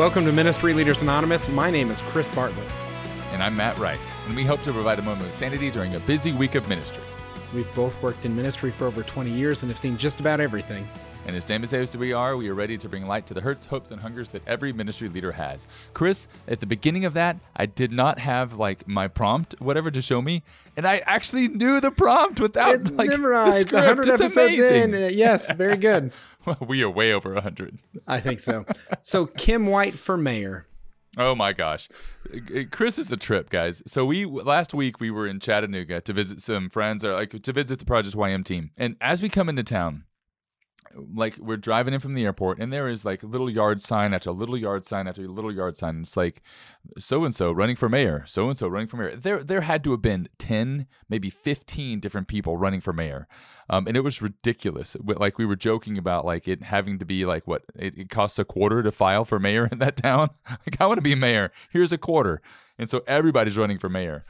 Welcome to Ministry Leaders Anonymous. My name is Chris Bartlett. And I'm Matt Rice, and we hope to provide a moment of sanity during a busy week of ministry. We've both worked in ministry for over 20 years and have seen just about everything. And as damn as we are, we are ready to bring light to the hurts, hopes, and hungers that every ministry leader has. Chris, at the beginning of that, I did not have like my prompt, whatever, to show me, and I actually knew the prompt without It's like memorized. the 100 script. It's episodes amazing. in. Yes, very good. Well, we are way over hundred. I think so. So, Kim White for mayor. Oh my gosh. Chris is a trip, guys. So we last week we were in Chattanooga to visit some friends or like to visit the Project YM team. And as we come into town, like we're driving in from the airport and there is like little yard sign after a little yard sign after a little yard sign. It's like so and so running for mayor, so and so running for mayor. There there had to have been 10, maybe 15 different people running for mayor. Um, and it was ridiculous. Like we were joking about like it having to be like what it, it costs a quarter to file for mayor in that town. like I want to be mayor. Here's a quarter. And so everybody's running for mayor.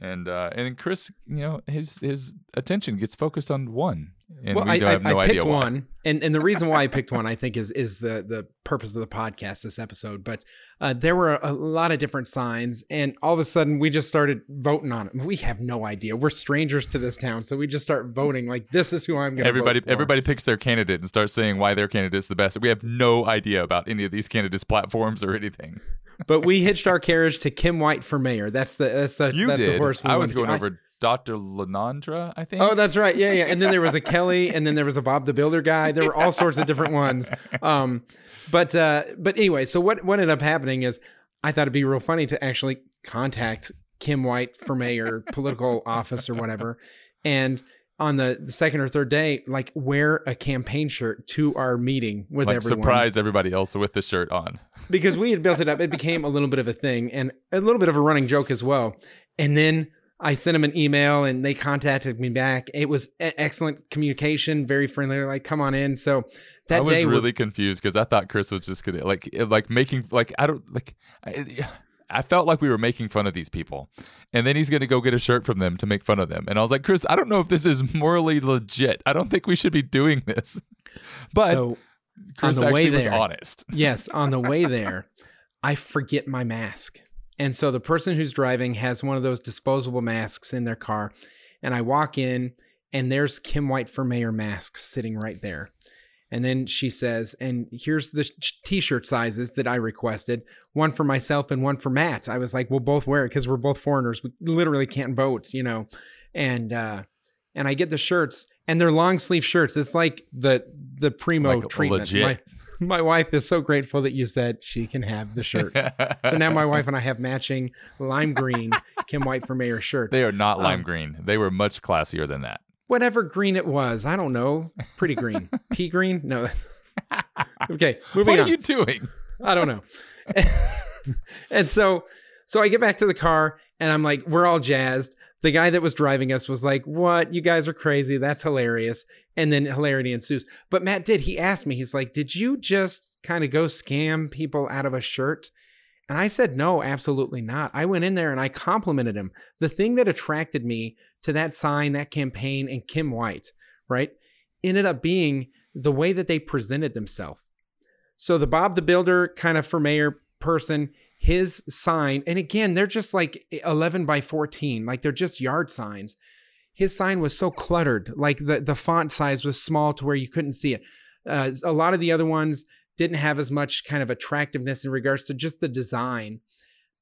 And uh, and Chris, you know, his his attention gets focused on one, and well, we I, I, have no I idea picked one, and and the reason why I picked one, I think, is is the the purpose of the podcast, this episode. But uh, there were a, lot of different signs, and all of a sudden, we just started voting on it. We have no idea. We're strangers to this town, so we just start voting. Like this is who I'm going to. Everybody vote for. everybody picks their candidate and starts saying why their candidate is the best. We have no idea about any of these candidates' platforms or anything. But we hitched our carriage to Kim White for mayor. That's the that's the You that's did. the horse. We I was going over Dr. Lenandra, I think. Oh, that's right. Yeah, yeah. And then there was a Kelly, and then there was a Bob the Builder guy. There were all sorts of different ones. Um, but uh, but anyway, so what what ended up happening is I thought it'd be real funny to actually contact Kim White for mayor, political office or whatever, and on the, the second or third day, like wear a campaign shirt to our meeting with like everyone surprise everybody else with the shirt on. because we had built it up. It became a little bit of a thing and a little bit of a running joke as well. And then I sent them an email and they contacted me back. It was excellent communication, very friendly. They're like, come on in. So that I was day, we- really confused because I thought Chris was just gonna like eh, like making like I don't like I, I felt like we were making fun of these people, and then he's gonna go get a shirt from them to make fun of them, and I was like, Chris, I don't know if this is morally legit. I don't think we should be doing this. But so Chris on the way actually was honest. yes, on the way there, I forget my mask. And so the person who's driving has one of those disposable masks in their car. And I walk in, and there's Kim White for Mayor mask sitting right there. And then she says, and here's the t shirt sizes that I requested one for myself and one for Matt. I was like, we'll both wear it because we're both foreigners. We literally can't vote, you know. And, uh, and I get the shirts, and they're long sleeve shirts. It's like the the primo Like treatment. My, my wife is so grateful that you said she can have the shirt. so now my wife and I have matching lime green Kim White for Mayor shirts. they are not lime Um, green. They were much classier than that. Whatever green it was, I don't know. Pretty green, pea green. No. okay, moving What on. are you doing? I don't know. and so so I get back to the car and I'm like, we're all jazzed. The guy that was driving us was like, What? You guys are crazy. That's hilarious. And then hilarity ensues. But Matt did. He asked me, he's like, Did you just kind of go scam people out of a shirt? And I said, No, absolutely not. I went in there and I complimented him. The thing that attracted me to that sign, that campaign, and Kim White, right, ended up being the way that they presented themselves. So the Bob the Builder kind of for mayor person, his sign, and again, they're just like 11 by 14, like they're just yard signs. His sign was so cluttered, like the, the font size was small to where you couldn't see it. Uh, a lot of the other ones didn't have as much kind of attractiveness in regards to just the design.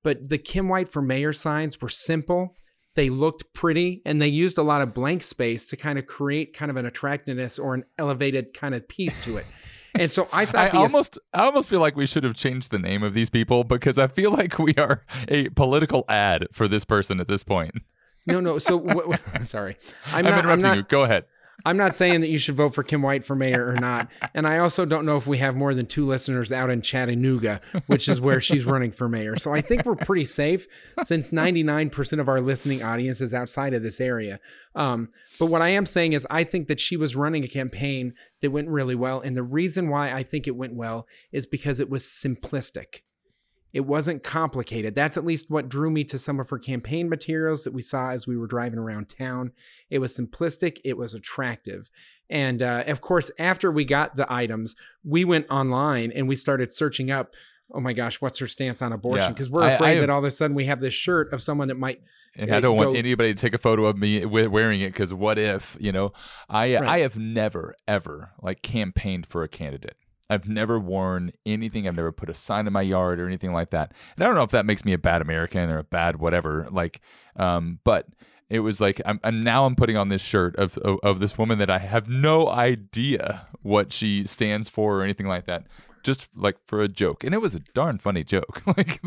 But the Kim White for mayor signs were simple. They looked pretty and they used a lot of blank space to kind of create kind of an attractiveness or an elevated kind of piece to it. And so I thought I almost, I almost feel like we should have changed the name of these people because I feel like we are a political ad for this person at this point. No, no. So, w- w- sorry, I'm, I'm, not. I'm interrupting not. you. Go ahead. I'm not saying that you should vote for Kim White for mayor or not. And I also don't know if we have more than two listeners out in Chattanooga, which is where she's running for mayor. So I think we're pretty safe since 99% of our listening audience is outside of this area. Um, but what I am saying is, I think that she was running a campaign that went really well. And the reason why I think it went well is because it was simplistic. It wasn't complicated. That's at least what drew me to some of her campaign materials that we saw as we were driving around town. It was simplistic, it was attractive. And uh, of course, after we got the items, we went online and we started searching up oh my gosh, what's her stance on abortion? Yeah. Because we're I- I afraid have- that all of a sudden we have this shirt of someone that might. And uh, I don't want anybody to take a photo of me wearing it because what if, you know? I Right. I have never ever like campaigned for a candidate. I've never worn anything. I've never put a sign in my yard or anything like that. And I don't know if that makes me a bad American or a bad whatever. Like, um, but it was like I'm, I'm now I'm putting on this shirt of, of of this woman that I have no idea what she stands for or anything like that. Just like for a joke, and it was a darn funny joke. like,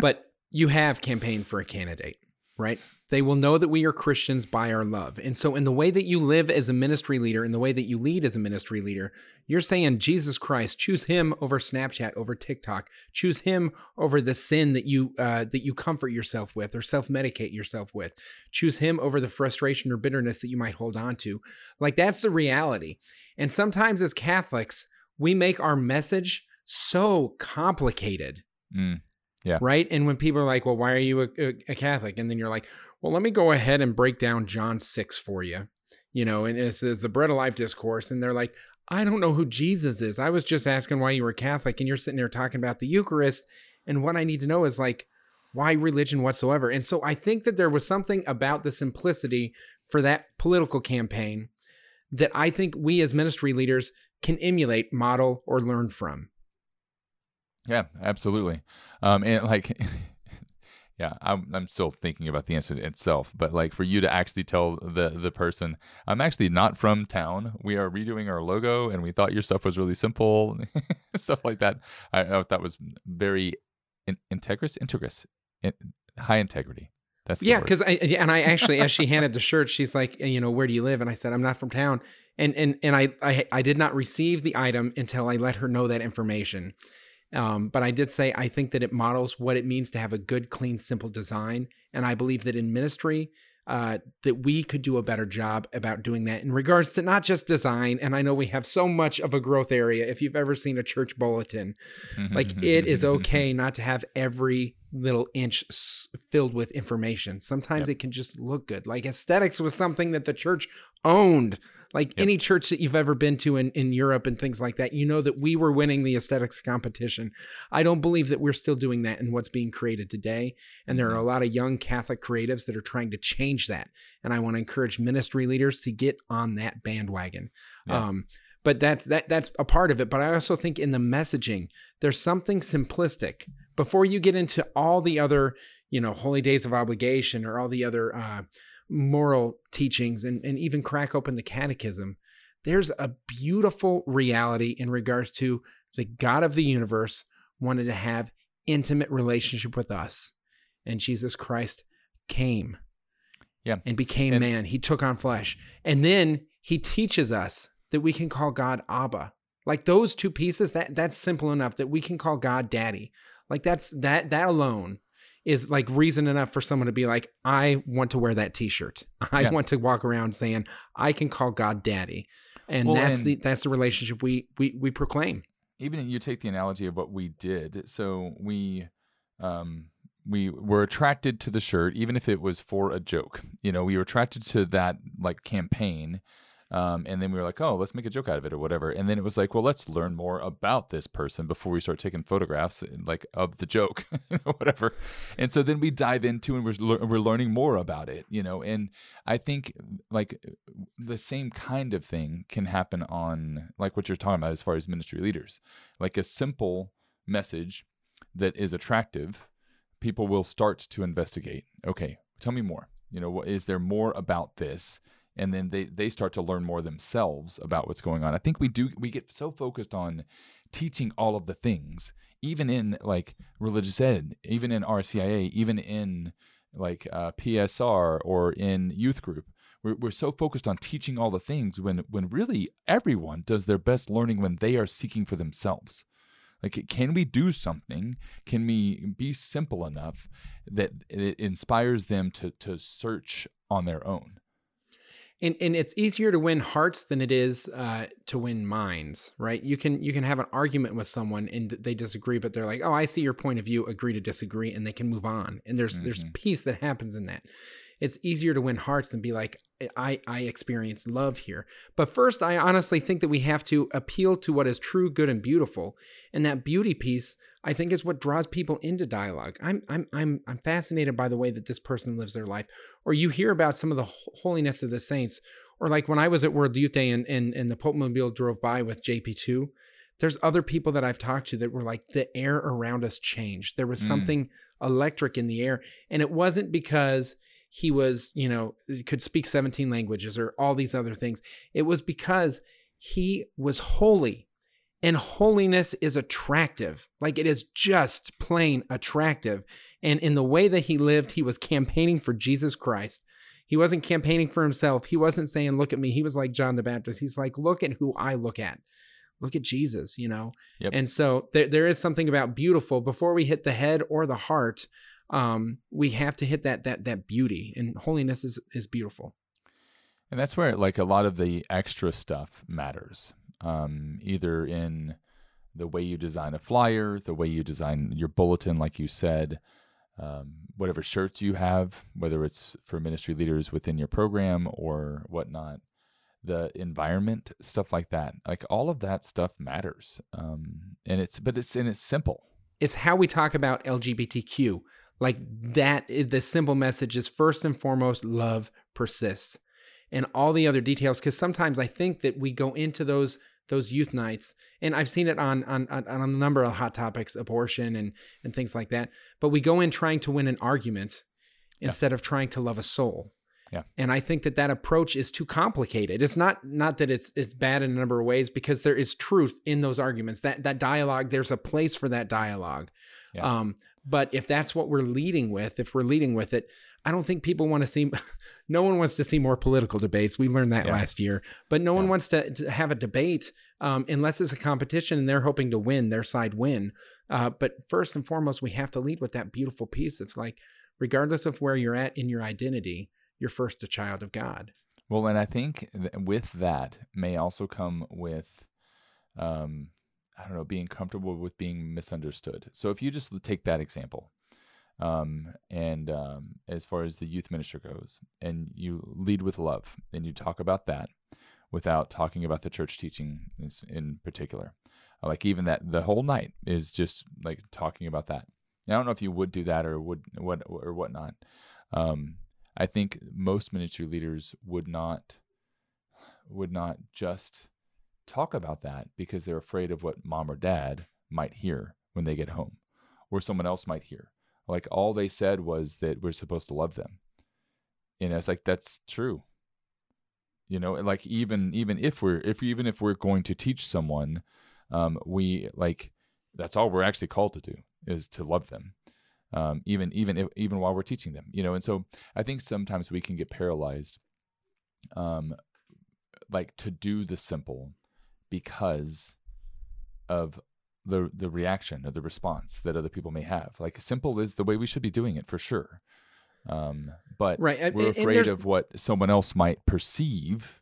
but you have campaigned for a candidate, right? They will know that we are Christians by our love. And so, in the way that you live as a ministry leader, in the way that you lead as a ministry leader, you're saying, Jesus Christ, choose Him over Snapchat, over TikTok, choose Him over the sin that you uh, that you comfort yourself with or self medicate yourself with, choose Him over the frustration or bitterness that you might hold on to. Like that's the reality. And sometimes, as Catholics, we make our message so complicated mm, right? And when people are like, "Well, why are you a, a Catholic?" and then you're like, "Well, let me go ahead and break down John six for you," you know, and it says the bread of life discourse, and they're like, "I don't know who Jesus is. I was just asking why you were Catholic, and you're sitting there talking about the Eucharist, and what I need to know is like." Why religion whatsoever? And so I think that there was something about the simplicity for that political campaign that I think we as ministry leaders can emulate, model, or learn from. Yeah, absolutely. Um, and like, yeah, I'm I'm still thinking about the incident itself, but like for you to actually tell the the person, I'm actually not from town. We are redoing our logo, and we thought your stuff was really simple, stuff like that. I, I thought that was very in, integrous, integrous, in, high integrity. That's the yeah because i and i actually as she handed the shirt she's like you know where do you live and i said i'm not from town and and and i i, I did not receive the item until i let her know that information um, but i did say i think that it models what it means to have a good clean simple design. And i believe that in ministry uh, that we could do a better job about doing that in regards to not just design. And i know we have so much of a growth area if you've ever seen a church bulletin. Like it is okay not to have every little inch filled with information. Sometimes it can just look good. Like aesthetics was something that the church owned. Like Yep. any church that you've ever been to in, in Europe and things like that, you know that we were winning the aesthetics competition. I don't believe that we're still doing that in what's being created today. And there are a lot of young Catholic creatives that are trying to change that. And I want to encourage ministry leaders to get on that bandwagon. Yeah. Um, but that that that's a part of it. But I also think in the messaging, there's something simplistic before you get into all the other, you know, holy days of obligation or all the other uh, moral teachings, and and even crack open the catechism. There's a beautiful reality in regards to the God of the universe wanted to have intimate relationship with us, and Jesus Christ came, Yeah. and became And- man. He took on flesh, and then he teaches us that we can call God Abba. Like those two pieces, that that's simple enough that we can call God Daddy. Like that's that that alone is like reason enough for someone to be like, I want to wear that T-shirt. I Yeah. want to walk around saying I can call God Daddy, and Well, that's and- the that's the relationship we we we proclaim. even you take the analogy of what we did so we um we were attracted to the shirt even if it was for a joke you know we were attracted to that like campaign um, and then we were like oh let's make a joke out of it or whatever. And then it was like well let's learn more about this person before we start taking photographs like of the joke whatever. And so then we dive into and we're, lear- we're learning more about it you know and i think like the same kind of thing can happen on like what you're talking about as far as ministry leaders. Like a simple message that is attractive people will start to investigate. Okay tell me more. You know what is there more about this and then they they start to learn more themselves about what's going on. I think we do we get so focused on teaching all of the things even in like religious ed even in rcia even in like uh, psr or in youth group. We're, we're so focused on teaching all the things when when really everyone does their best learning when they are seeking for themselves. Like can we do something? Can we be simple enough that it inspires them to to search on their own and and it's easier to win hearts than it is uh, to win minds, right? You can you can have an argument with someone and they disagree, but they're like, "Oh, I see your point of view. Agree to disagree," and they can move on. And there's there's Mhm. peace that happens in that. It's easier to win hearts and be like, I, I experience love here. But first, I honestly think that we have to appeal to what is true, good, and beautiful. And that beauty piece, I think, is what draws people into dialogue. I'm, I'm, I'm, I'm fascinated by the way that this person lives their life. Or you hear about some of the holiness of the saints. Or like when I was at World Youth Day and, and, and the Pope Mobile drove by with JP2, there's other people that I've talked to that were like, the air around us changed. There was mm. something electric in the air. And it wasn't because he was, you know, could speak 17 languages or all these other things. It was because he was holy. And holiness is attractive. Like it is just plain attractive. And in the way that he lived, he was campaigning for Jesus Christ. He wasn't campaigning for himself. He wasn't saying, Look at me. He was like John the Baptist. He's like, Look at who I look at. Look at Jesus, you know? Yep. And so there, there is something about beautiful before we hit the head or the heart um, we have to hit that that that beauty, and holiness is is beautiful. And that's where like a lot of the extra stuff matters, um, either in the way you design a flyer, the way you design your bulletin, like you said, um, whatever shirts you have, whether it's for ministry leaders within your program or whatnot, the environment, stuff like that. Like all of that stuff matters, um, and it's but it's and it's simple. It's how we talk about LGBTQ. Like that, the simple message is first and foremost, love persists, and all the other details. Because sometimes I think that we go into those those youth nights, and I've seen it on, on on a number of hot topics, abortion and and things like that. But we go in trying to win an argument instead of trying to love a soul. Yeah. And I think that that approach is too complicated. It's not not that it's it's bad in a number of ways because there is truth in those arguments. That that dialogue, there's a place for that dialogue. Yeah. Um, but if that's what we're leading with, if we're leading with it, I don't think people want to see. no one wants to see more political debates. We learned that yeah. last year, but no yeah. one wants to, to, have a debate um, unless it's a competition and they're hoping to win their side win. Uh, but first and foremost, we have to lead with that beautiful piece. It's like, regardless of where you're at in your identity, you're first a child of God. Well, and I think with that may also come with um, I don't know, being comfortable with being misunderstood. So if you just take that example, um, and um, as far as the youth minister goes, and you lead with love, and you talk about that without talking about the church teaching in particular, like even that the whole night is just like talking about that. I don't know if you would do that or would what or whatnot. Um, I think most ministry leaders would not would not just talk about that because they're afraid of what mom or dad might hear when they get home or someone else might hear. Like all they said was that we're supposed to love them. And it's like that's true. You know, like even even if we're if even if we're going to teach someone, um, we like that's all we're actually called to do is to love them. Um, even even if, even while we're teaching them, you know, and so I think sometimes we can get paralyzed, um, like to do the simple, because of the the reaction or the response that other people may have. Like simple is the way we should be doing it for sure. Um, but right. we're afraid and of what someone else might perceive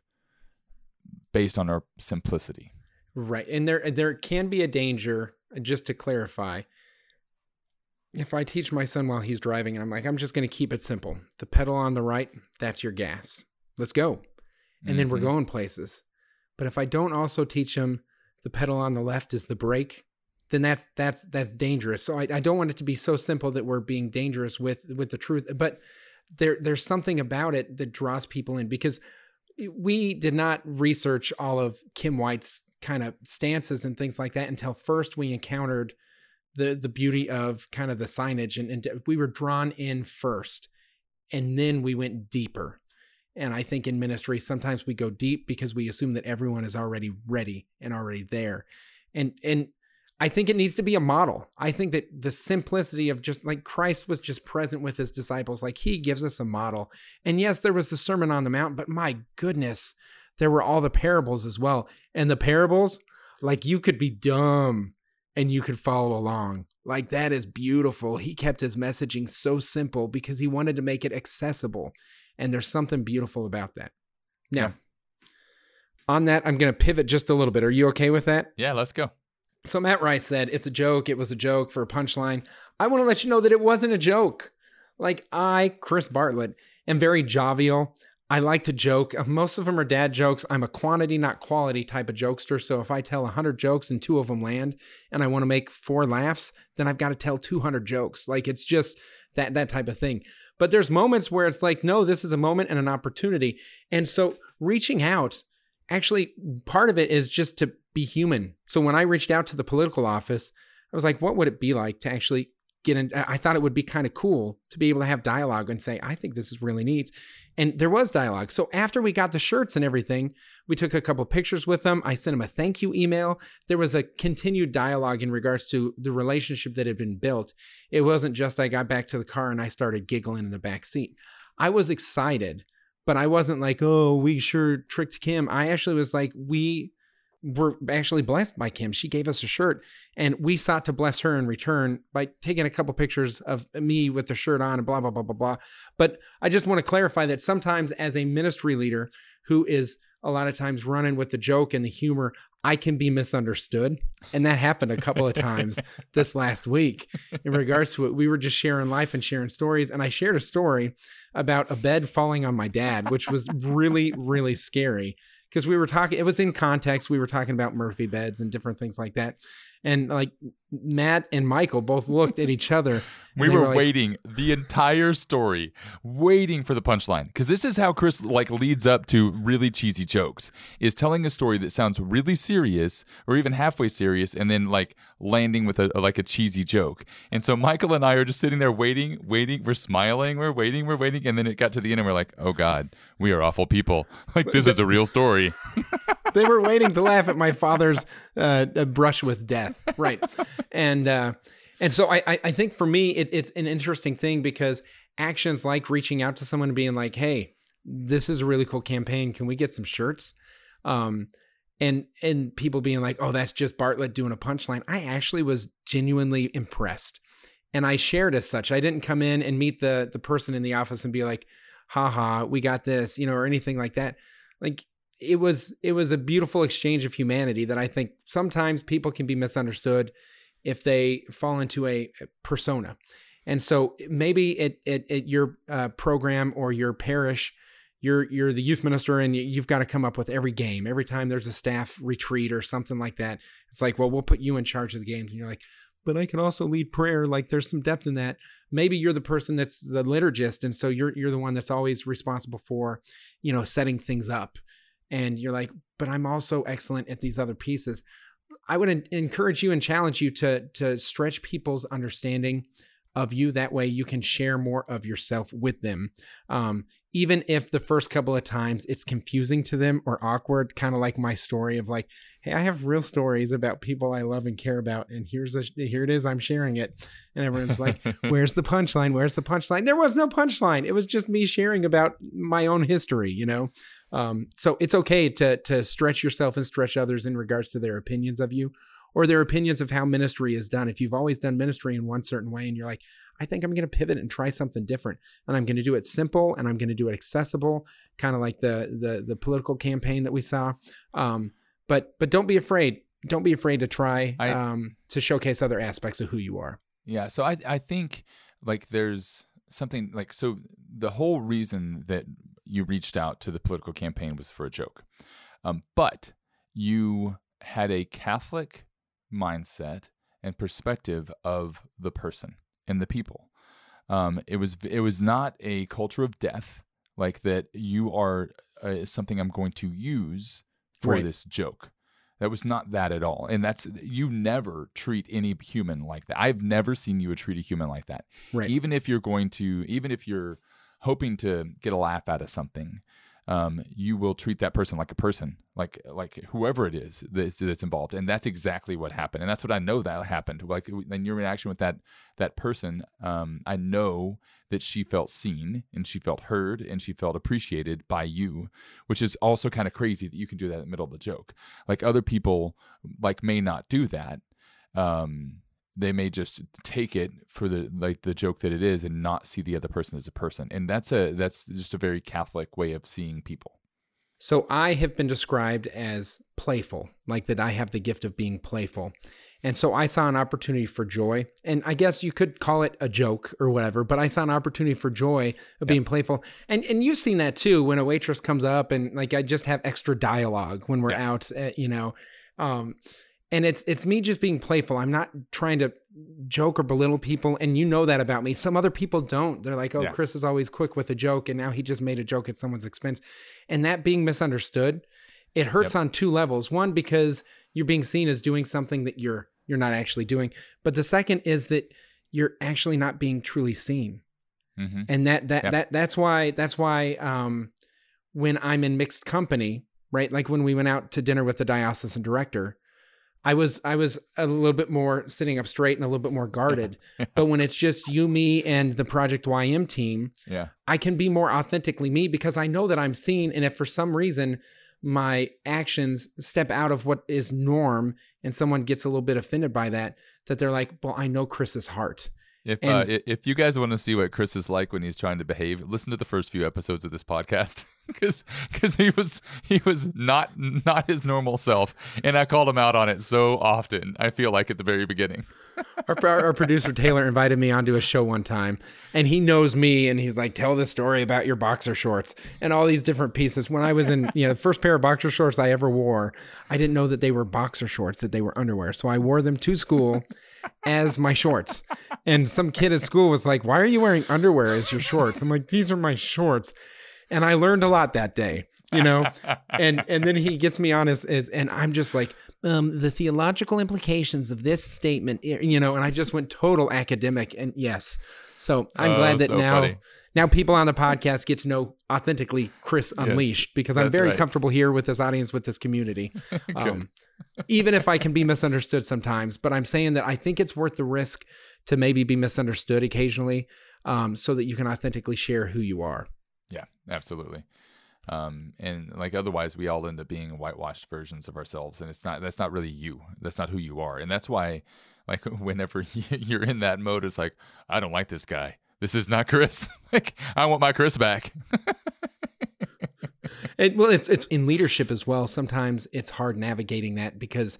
based on our simplicity. Right. And there there can be a danger, just to clarify. If I teach my son while he's driving and I'm like, I'm just gonna keep it simple. The pedal on the right, that's your gas. Let's go. And mm-hmm. then we're mm-hmm. going places. But if I don't also teach them the pedal on the left is the brake, then that's that's that's dangerous. So I, I don't want it to be so simple that we're being dangerous with with the truth. But there there's something about it that draws people in because we did not research all of Kim White's kind of stances and things like that until first we encountered the the beauty of kind of the signage and, and we were drawn in first and then we went deeper and I think in ministry, sometimes we go deep because we assume that everyone is already ready and already there. And and I think it needs to be a model. I think that the simplicity of just like Christ was just present with his disciples, like he gives us a model. And yes, there was the Sermon on the Mount, but my goodness, there were all the parables as well. And the parables, like you could be dumb and you could follow along. Like that is beautiful. He kept his messaging so simple because he wanted to make it accessible. And there's something beautiful about that. Now, yeah. on that, I'm going to pivot just a little bit. Are you okay with that? Yeah, let's go. So Matt Rice said, It's a joke. It was a joke for a punchline. I want to let you know that it wasn't a joke. Like I, Chris Bartlett, am very jovial. I like to joke. Most of them are dad jokes. I'm a quantity, not quality type of jokester. So if I tell 100 jokes and two of them land and I want to make four laughs, then I've got to tell 200 jokes. Like it's just that that type of thing. But there's moments where it's like, no, this is a moment and an opportunity. And so reaching out, actually, part of it is just to be human. So when I reached out to the political office, I was like, what would it be like to actually get in? I thought it would be kind of cool to be able to have dialogue and say, I think this is really neat. And there was dialogue. So after we got the shirts and everything, we took a couple pictures with them. I sent them a thank you email. There was a continued dialogue in regards to the relationship that had been built. It wasn't just I got back to the car and I started giggling in the back seat. I was excited, but I wasn't like, oh, we sure tricked Kim. I actually was like, we were actually blessed by Kim. She gave us a shirt and we sought to bless her in return by taking a couple pictures of me with the shirt on and blah, blah, blah, blah, blah. But I just want to clarify that sometimes as a ministry leader who is a lot of times running with the joke and the humor, I can be misunderstood. And that happened a couple of times this last week in regards to it. We were just sharing life and sharing stories. And I shared a story about a bed falling on my dad, which was really, really scary because we were talking it was in context we were talking about murphy beds and different things like that and like matt and michael both looked at each other we were, were like, waiting the entire story waiting for the punchline. Because this is how chris like leads up to really cheesy jokes is telling a story that sounds really serious or even halfway serious and then like landing with a like a cheesy joke. And so michael and i are just sitting there waiting waiting. We're smiling we're waiting we're waiting and then it got to the end and we're like oh god we are awful people. Like this is a real story they were waiting to laugh at my father's uh, brush with death right and uh and so I, I think for me, it, it's an interesting thing because actions like reaching out to someone and being like, "Hey, this is a really cool campaign. Can we get some shirts?" Um, and and people being like, "Oh, that's just Bartlett doing a punchline." I actually was genuinely impressed, and I shared as such. I didn't come in and meet the the person in the office and be like, "Haha, we got this," you know, or anything like that. Like it was it was a beautiful exchange of humanity that I think sometimes people can be misunderstood if they fall into a persona. And so maybe at, at your uh, program or your parish, you're you're the youth minister and you've got to come up with every game. Every time there's a staff retreat or something like that, it's like, well, we'll put you in charge of the games, and you're like, but I can also lead prayer. Like there's some depth in that. Maybe you're the person that's the liturgist, and so you're you're the one that's always responsible for, you know, setting things up. And you're like, but I'm also excellent at these other pieces. I would encourage you and challenge you to to stretch people's understanding of you. That way, you can share more of yourself with them. Um, even if the first couple of times it's confusing to them or awkward, kind of like my story of like, hey, I have real stories about people I love and care about, and here's a here it is, I'm sharing it, and everyone's like, where's the punchline? Where's the punchline? There was no punchline. It was just me sharing about my own history, you know. Um, so it's okay to to stretch yourself and stretch others in regards to their opinions of you or their opinions of how ministry is done. If you've always done ministry in one certain way and you're like, I think I'm going to pivot and try something different, and I'm going to do it simple and I'm going to do it accessible, kind of like the the the political campaign that we saw. Um, but but don't be afraid. Don't be afraid to try I, um, to showcase other aspects of who you are. Yeah. So I I think like there's something like so the whole reason that you reached out to the political campaign was for a joke. Um, but you had a Catholic mindset and perspective of the person and the people. Um, it was it was not a culture of death like that. You are uh, something I'm going to use for right. this joke. That was not that at all. And that's you never treat any human like that. I've never seen you treat a human like that. Right. Even if you're going to, even if you're hoping to get a laugh out of something, um, you will treat that person like a person, like like whoever it is that's, that's, involved, and that's exactly what happened, and that's what I know that happened. Like in your interaction with that that person, um, I know that she felt seen and she felt heard and she felt appreciated by you, which is also kind of crazy that you can do that in the middle of a joke. Like other people, like may not do that. Um, they may just take it for the like the joke that it is and not see the other person as a person and that's a that's just a very catholic way of seeing people so i have been described as playful like that i have the gift of being playful And so I saw an opportunity for joy. And I guess you could call it a joke or whatever, but I saw an opportunity for joy of being playful. And and you've seen that too when a waitress comes up and like I just have extra dialogue when we're Yeah. out, at, you know. Um and it's it's me just being playful. I'm not trying to joke or belittle people and you know that about me. Some other people don't. They're like, "Oh, Yeah. Chris is always quick with a joke and now he just made a joke at someone's expense." And that being misunderstood, it hurts on two levels. One because you're being seen as doing something that you're you're not actually doing. But the second is that you're actually not being truly seen. hmm And that that Yeah. that that's why that's why um when I'm in mixed company, right? Like when we went out to dinner with the diocesan director, I was I was a little bit more sitting up straight and a little bit more guarded. but when it's just you, me, and the Project YM team, Yeah. I can be more authentically me because I know that I'm seen. And if for some reason my actions step out of what is norm and someone gets a little bit offended by that, that they're like, well, I know Chris's heart. If And- uh, if you guys want to see what Chris is like when he's trying to behave, listen to the first few episodes of this podcast because he was he was not not his normal self, and I called him out on it so often. I feel like at the very beginning. Our, our, our producer Taylor invited me onto a show one time, and he knows me, and he's like, "Tell the story about your boxer shorts and all these different pieces." When I was in, you know, the first pair of boxer shorts I ever wore, I didn't know that they were boxer shorts; that they were underwear. So I wore them to school as my shorts. And some kid at school was like, "Why are you wearing underwear as your shorts?" I'm like, "These are my shorts," and I learned a lot that day. You know, and and then he gets me on his, his and I'm just like, um, the theological implications of this statement, you know, and I just went total academic. And yes, so I'm Oh, glad that so now funny. now people on the podcast get to know authentically Chris Unleashed because I'm very right. comfortable here with this audience, with this community. Um, even if I can be misunderstood sometimes, but I'm saying that I think it's worth the risk to maybe be misunderstood occasionally, um, so that you can authentically share who you are. Yeah, absolutely. Um, and like otherwise, we all end up being whitewashed versions of ourselves, and it's not. That's not really you. That's not who you are, and that's why, like, whenever you're in that mode, it's like, I don't like this guy. This is not Chris. like, I want my Chris back. It, well, it's it's in leadership as well. Sometimes it's hard navigating that because,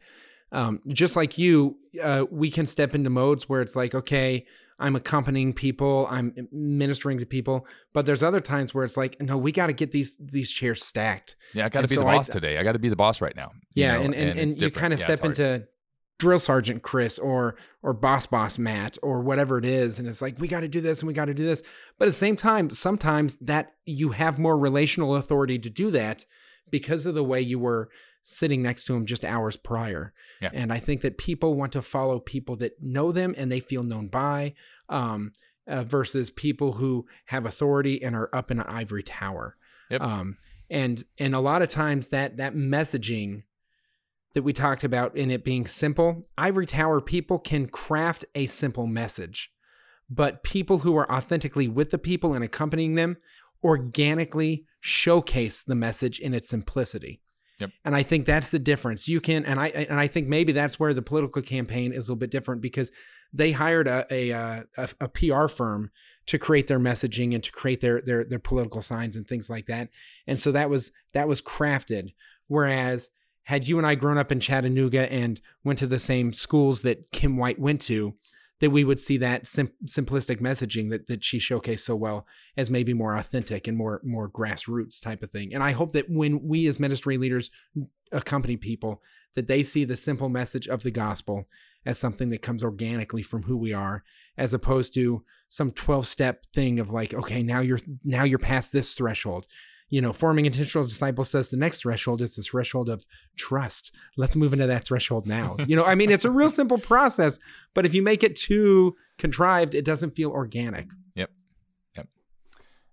um, just like you, uh, we can step into modes where it's like, okay, I'm accompanying people, I'm ministering to people, but there's other times where it's like, no, we got to get these these chairs stacked. Yeah, I got to be so the I- boss today. I got to be the boss right now. you Yeah, know, and and, it's and you kind of Yeah, step into drill sergeant Chris or or boss boss Matt or whatever it is, and it's like we got to do this and we got to do this. But at the same time, sometimes that you have more relational authority to do that because of the way you were sitting next to him just hours prior. Yeah. And I think that people want to follow people that know them and they feel known by, um, uh, versus people who have authority and are up in an ivory tower. Yep. Um, and and a lot of times that that messaging that we talked about in it being simple, ivory tower people can craft a simple message, but people who are authentically with the people and accompanying them organically showcase the message in its simplicity. Yep. And I think that's the difference. You can, and I and I think maybe that's where the political campaign is a little bit different because they hired a a, uh, a, a PR firm to create their messaging and to create their their their political signs and things like that. And so that was that was crafted. Whereas had you and I grown up in Chattanooga and went to the same schools that Kim White went to, that we would see that sim- simplistic messaging that that she showcased so well as maybe more authentic and more more grassroots type of thing. And I hope that when we as ministry leaders accompany people, that they see the simple message of the gospel as something that comes organically from who we are, as opposed to some twelve step thing of like, okay, now you're now you're past this threshold. You know, forming intentional disciples says the next threshold is the threshold of trust. Let's move into that threshold now. You know, I mean, it's a real simple process, but if you make it too contrived, it doesn't feel organic. Yep. Yep.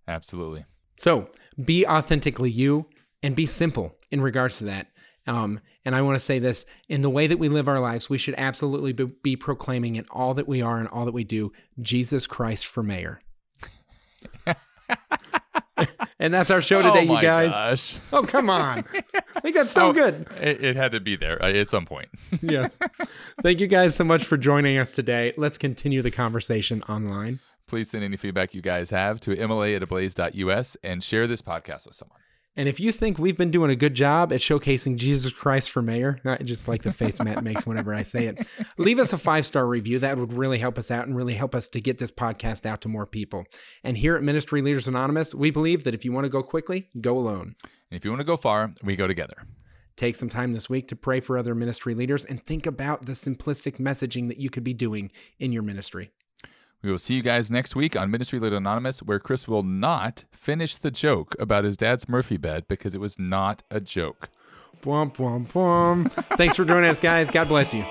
Absolutely. So be authentically you and be simple in regards to that. Um, and I want to say this in the way that we live our lives, we should absolutely be, be proclaiming in all that we are and all that we do Jesus Christ for mayor. and that's our show today, oh you guys. Gosh. Oh, come on. I think that's so Oh, good. It, it had to be there uh, at some point. Yes. Thank you guys so much for joining us today. Let's continue the conversation online. Please send any feedback you guys have to mla at ablaze.us and share this podcast with someone. And if you think we've been doing a good job at showcasing Jesus Christ for mayor, I just like the face Matt makes whenever I say it, leave us a five star review. That would really help us out and really help us to get this podcast out to more people. And here at Ministry Leaders Anonymous, we believe that if you want to go quickly, go alone. And if you want to go far, we go together. Take some time this week to pray for other ministry leaders and think about the simplistic messaging that you could be doing in your ministry. We will see you guys next week on Ministry Leader Anonymous, where Chris will not finish the joke about his dad's Murphy bed because it was not a joke. Bwomp, bwomp, bwomp. Thanks for joining us, guys. God bless you.